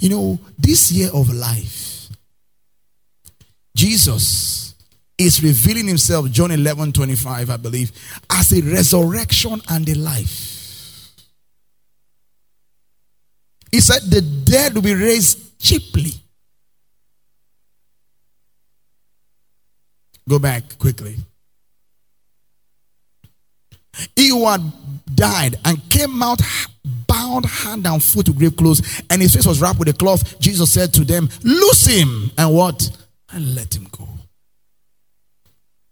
You know, this year of life, Jesus is revealing himself, John 11 25, I believe, as a resurrection and a life. He said, The dead will be raised cheaply. Go back quickly. He who had died and came out bound hand and foot with grave clothes, and his face was wrapped with a cloth. Jesus said to them, Loose him and what? And let him go.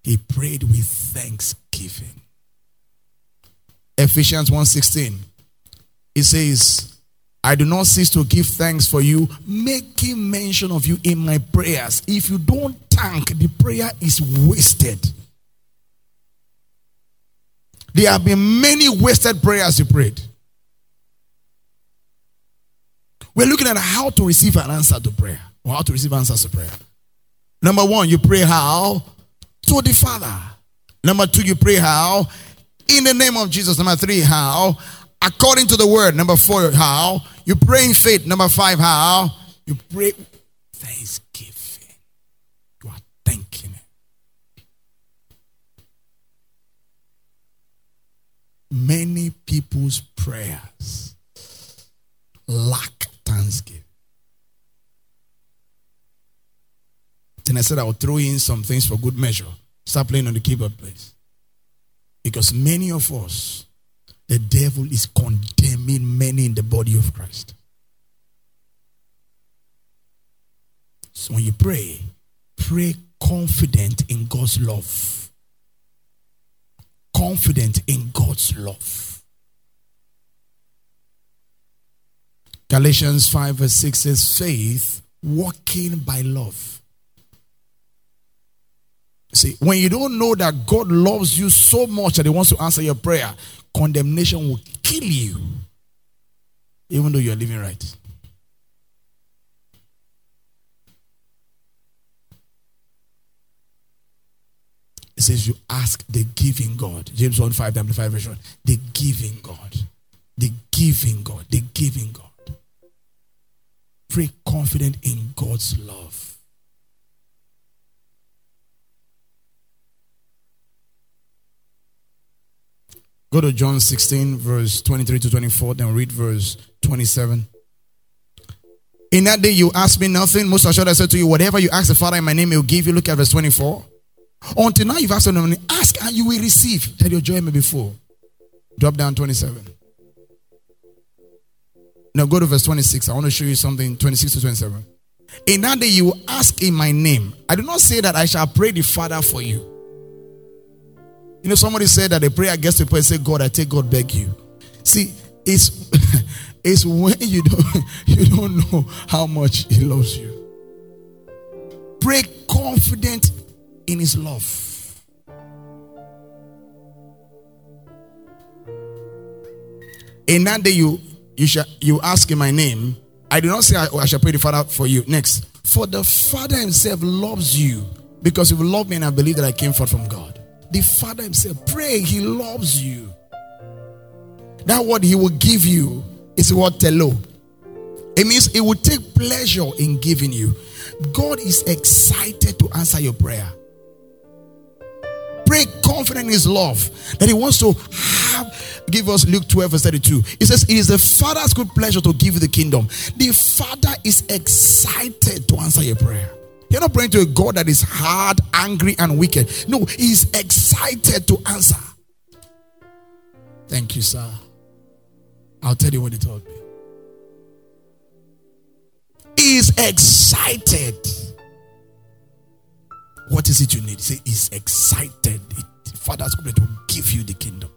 He prayed with thanksgiving. Ephesians 1:16. It says, I do not cease to give thanks for you, making mention of you in my prayers. If you don't thank, the prayer is wasted. There have been many wasted prayers you prayed. We're looking at how to receive an answer to prayer, or how to receive answers to prayer. Number one, you pray how? To the Father. Number two, you pray how? In the name of Jesus. Number three, how? According to the word. Number four, how? You pray in faith. Number five, how? You pray thanksgiving. You are thanking Many people's prayers lack thanksgiving. Then I said I would throw in some things for good measure. Start playing on the keyboard, please. Because many of us, the devil is condemning many in the body of Christ. So when you pray, pray confident in God's love. Confident in God's love. Galatians 5 verse 6 says, faith walking by love. See, when you don't know that God loves you so much that He wants to answer your prayer, condemnation will kill you, even though you're living right. It says you ask the giving God. James 1 5, the Amplified Version. The giving God. The giving God. The giving God. Pray confident in God's love. Go to John 16, verse 23 to 24, then read verse 27. In that day you ask me nothing. Most assured I said to you, whatever you ask the Father in my name, he will give you. Look at verse 24. Until now you've asked nothing, ask and you will receive, that your joy may be full. Drop down 27. Now go to verse 26. I want to show you something 26 to 27. In that day you ask in my name. I do not say that I shall pray the Father for you. You know, somebody said that the prayer gets a point say, God, I take God beg you. See, it's it's when you don't you don't know how much He loves you. Pray confident in His love. In that day, you you shall you ask in my name. I do not say I, I shall pray the Father for you. Next, for the Father Himself loves you because you love me and I believe that I came forth from God. The Father Himself. Pray, He loves you. That word He will give you is what telo. It means He will take pleasure in giving you. God is excited to answer your prayer. Confident in His love that He wants to have. Give us Luke 12, verse 32. It says, It is the Father's good pleasure to give you the kingdom. The Father is excited to answer your prayer. You're not praying to a God that is hard, angry, and wicked. No, He's excited to answer. Thank you, sir. I'll tell you what He told me. He's excited. What is it you need? Say, He's excited. Father's going to give you the kingdom.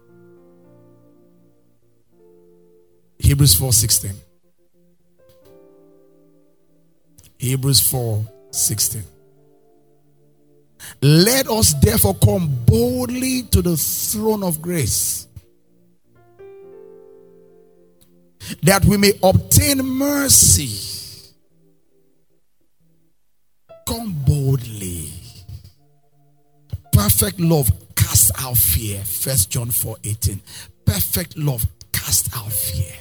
Hebrews 4 16. Hebrews 4 16. Let us therefore come boldly to the throne of grace that we may obtain mercy. Come boldly. Perfect love out fear. First John 4 18. Perfect love cast out fear.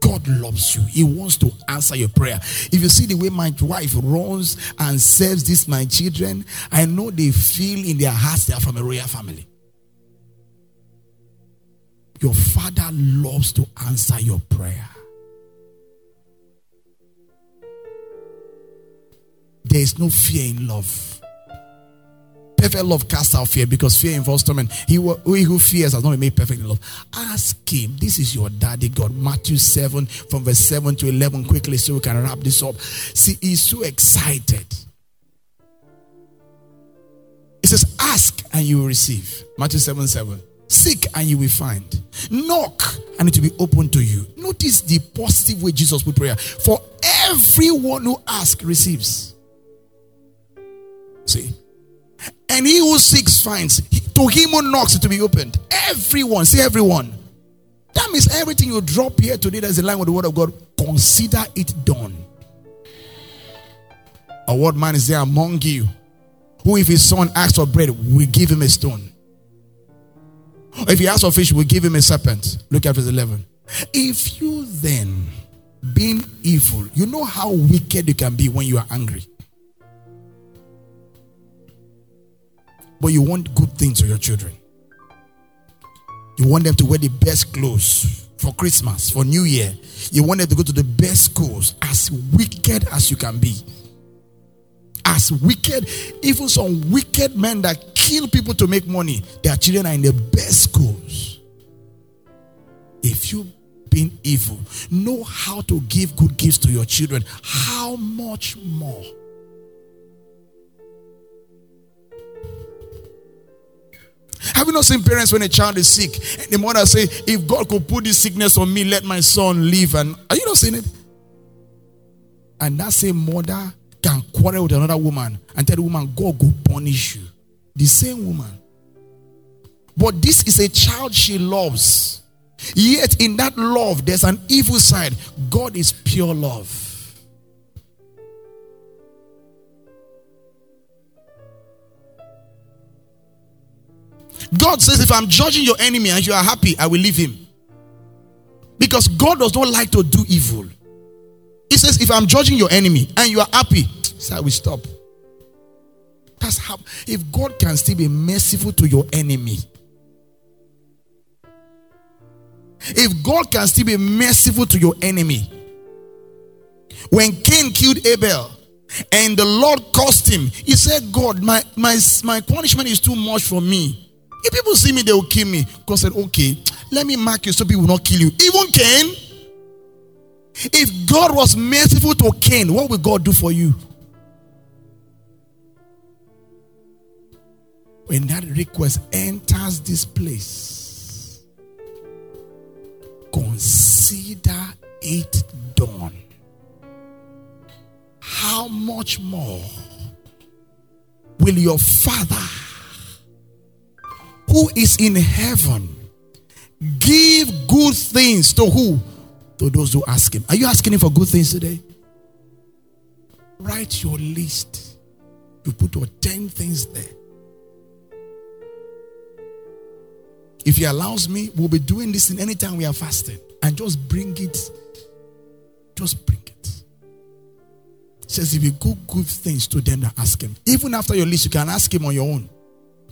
God loves you. He wants to answer your prayer. If you see the way my wife runs and serves these my children, I know they feel in their hearts they are from a royal family. Your father loves to answer your prayer. There is no fear in love. Perfect love casts out fear because fear involves torment. He, he who fears has not been made perfect in love. Ask him. This is your daddy God. Matthew 7 from verse 7 to 11 quickly so we can wrap this up. See, he's so excited. He says, Ask and you will receive. Matthew 7 7. Seek and you will find. Knock and it will be open to you. Notice the positive way Jesus put prayer. For everyone who asks receives. And he who seeks finds. To him who knocks, it will be opened. Everyone, see everyone. That means everything you drop here today that's in line with the word of God, consider it done. A what man is there among you who, if his son asks for bread, will give him a stone. If he asks for fish, will give him a serpent. Look at verse 11. If you then, being evil, you know how wicked you can be when you are angry. But you want good things for your children. You want them to wear the best clothes for Christmas, for New Year. You want them to go to the best schools, as wicked as you can be. As wicked, even some wicked men that kill people to make money, their children are in the best schools. If you being evil know how to give good gifts to your children, how much more? Have you not seen parents when a child is sick and the mother say, "If God could put this sickness on me, let my son live"? And are you not seeing it? And that same mother can quarrel with another woman and tell the woman, "God will punish you." The same woman. But this is a child she loves. Yet in that love, there's an evil side. God is pure love. God says, if I'm judging your enemy and you are happy, I will leave him. Because God does not like to do evil. He says, if I'm judging your enemy and you are happy, so I will stop. That's how, if God can still be merciful to your enemy, if God can still be merciful to your enemy, when Cain killed Abel and the Lord cursed him, he said, God, my, my, my punishment is too much for me. If people see me, they will kill me. God said, Okay, let me mark you so people will not kill you. Even Cain. If God was merciful to Cain, what will God do for you? When that request enters this place, consider it done. How much more will your Father? Who is in heaven give good things to who? To those who ask him. Are you asking him for good things today? Write your list. You put your 10 things there. If he allows me, we'll be doing this in any time we are fasting. And just bring it. Just bring it. says if you go good things to them that ask him. Even after your list, you can ask him on your own.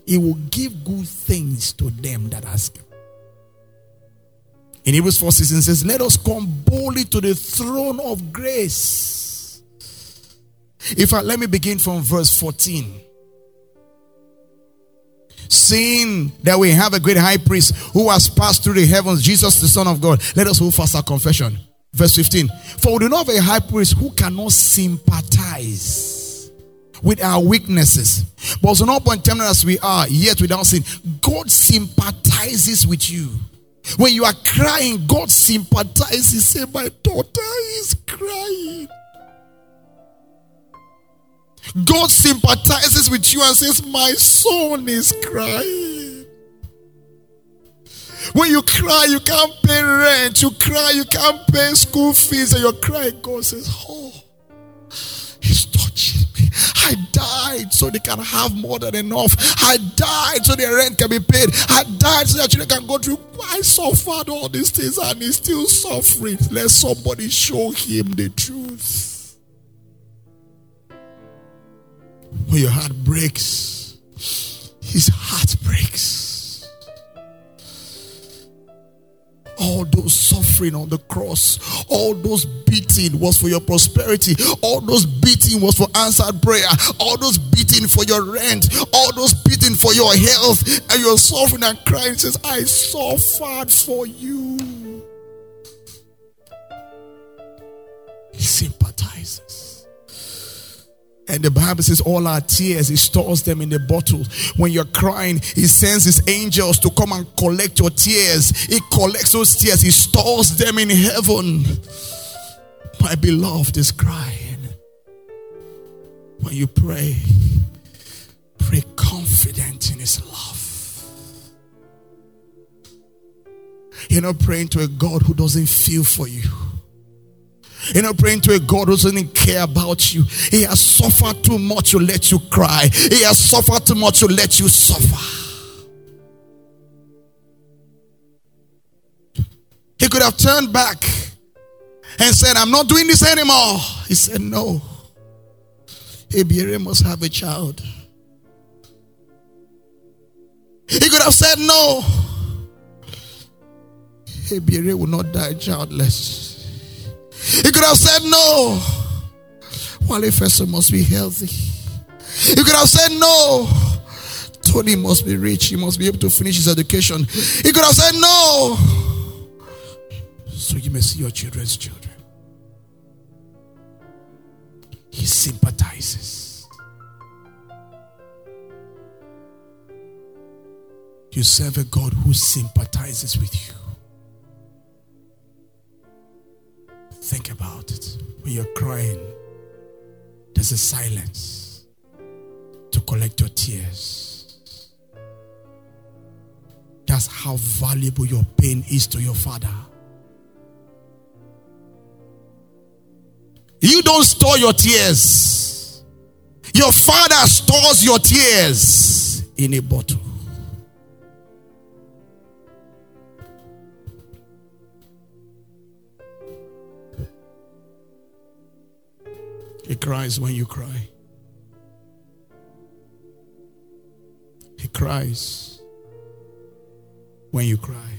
He will give good things to them that ask Him. In Hebrews 4 16 says, Let us come boldly to the throne of grace. If I let me begin from verse 14. Seeing that we have a great high priest who has passed through the heavens, Jesus the Son of God, let us hold fast our confession. Verse 15. For we do not have a high priest who cannot sympathize with our weaknesses. But so not point tempted as we are, yet without sin. God sympathizes with you. When you are crying, God sympathizes. Say, My daughter is crying. God sympathizes with you and says, My son is crying. When you cry, you can't pay rent. You cry, you can't pay school fees, and you're crying. God says, Oh, He's touching. I died so they can have more than enough. I died so their rent can be paid. I died so their children can go through. I suffered all these things and he's still suffering. Let somebody show him the truth. When your heart breaks, his heart breaks. All those suffering on the cross, all those beating was for your prosperity, all those beating was for answered prayer, all those beating for your rent, all those beating for your health, and you're suffering and crying. Says, I suffered for you. Sympathizes. And the Bible says, All our tears, He stores them in the bottle. When you're crying, He sends His angels to come and collect your tears. He collects those tears, He stores them in heaven. My beloved is crying. When you pray, pray confident in His love. You're not praying to a God who doesn't feel for you. You're not praying to a God who doesn't care about you. He has suffered too much to let you cry. He has suffered too much to let you suffer. He could have turned back and said, I'm not doing this anymore. He said, No. Ebiere must have a child. He could have said, No. Ebiere will not die childless. He could have said no. Wale Feso must be healthy. He could have said no. Tony must be rich. He must be able to finish his education. He could have said no. So you may see your children's children. He sympathizes. You serve a God who sympathizes with you. Think about it. When you're crying, there's a silence to collect your tears. That's how valuable your pain is to your father. You don't store your tears. Your father stores your tears in a bottle. Cries when you cry. He cries when you cry.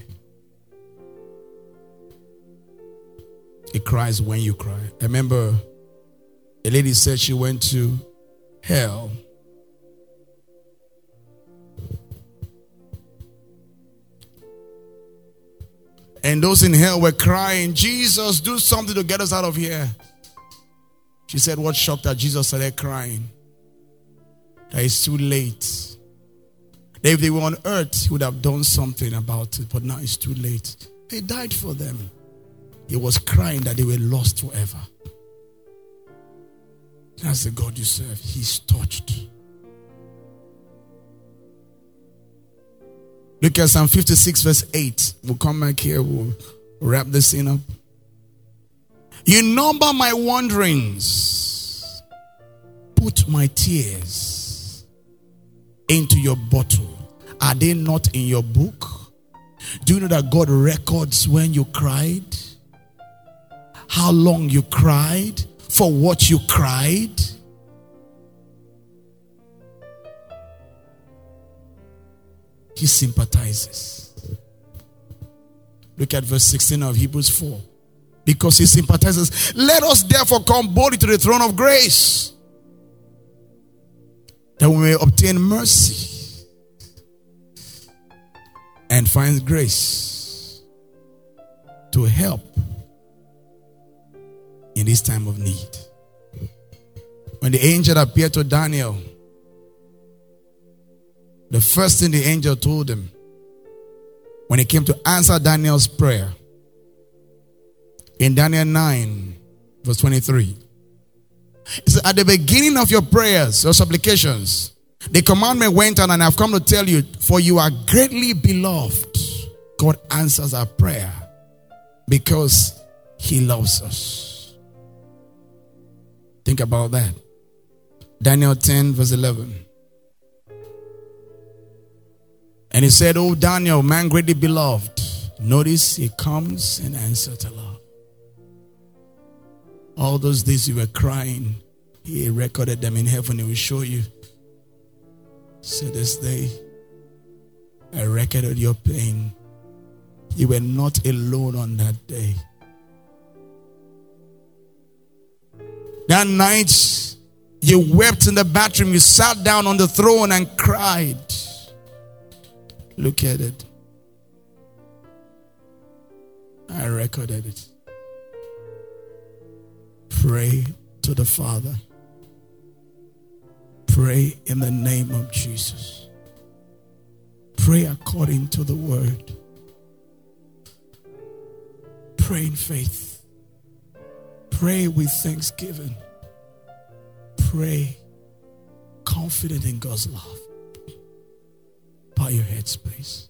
He cries when you cry. I remember a lady said she went to hell. And those in hell were crying, Jesus, do something to get us out of here. She said, What shocked that Jesus started crying? That it's too late. That if they were on earth, he would have done something about it, but now it's too late. He died for them. He was crying that they were lost forever. That's the God you serve. He's touched. Look at Psalm 56, verse 8. We'll come back here, we'll wrap this scene up. You number my wanderings. Put my tears into your bottle. Are they not in your book? Do you know that God records when you cried? How long you cried? For what you cried? He sympathizes. Look at verse 16 of Hebrews 4 because he sympathizes. Let us therefore come boldly to the throne of grace that we may obtain mercy and find grace to help in this time of need. When the angel appeared to Daniel, the first thing the angel told him when he came to answer Daniel's prayer in Daniel 9, verse 23. It says, At the beginning of your prayers, your supplications, the commandment went on, and I've come to tell you, for you are greatly beloved. God answers our prayer because He loves us. Think about that. Daniel 10, verse 11. And he said, Oh, Daniel, man greatly beloved. Notice he comes and answers to love. All those days you were crying, he recorded them in heaven. He will show you. So this day, I recorded your pain. You were not alone on that day. That night, you wept in the bathroom, you sat down on the throne and cried. Look at it. I recorded it. Pray to the Father. Pray in the name of Jesus. Pray according to the word. Pray in faith. Pray with thanksgiving. Pray confident in God's love. Bow your heads, please.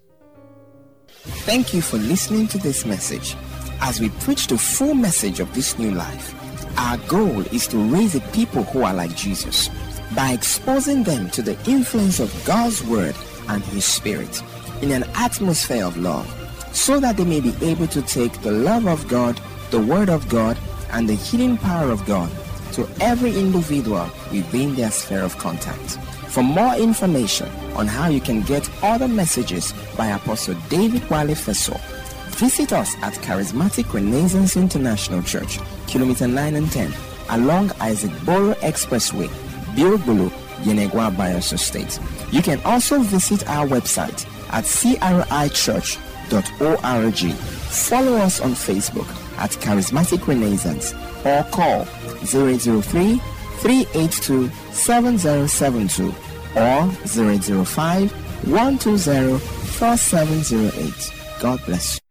Thank you for listening to this message. As we preach the full message of this new life, our goal is to raise a people who are like Jesus by exposing them to the influence of God's Word and His Spirit in an atmosphere of love so that they may be able to take the love of God, the Word of God, and the healing power of God to every individual within their sphere of contact. For more information on how you can get other messages by Apostle David Wale Feso, visit us at Charismatic Renaissance International Church, Kilometer 9 and 10, along Isaac Boro Expressway, Birubulu, Yenagoa, Bayelsa State. You can also visit our website at crichurch.org. Follow us on Facebook at Charismatic Renaissance or call 003 382 7072 or 005 120 4708. God bless you.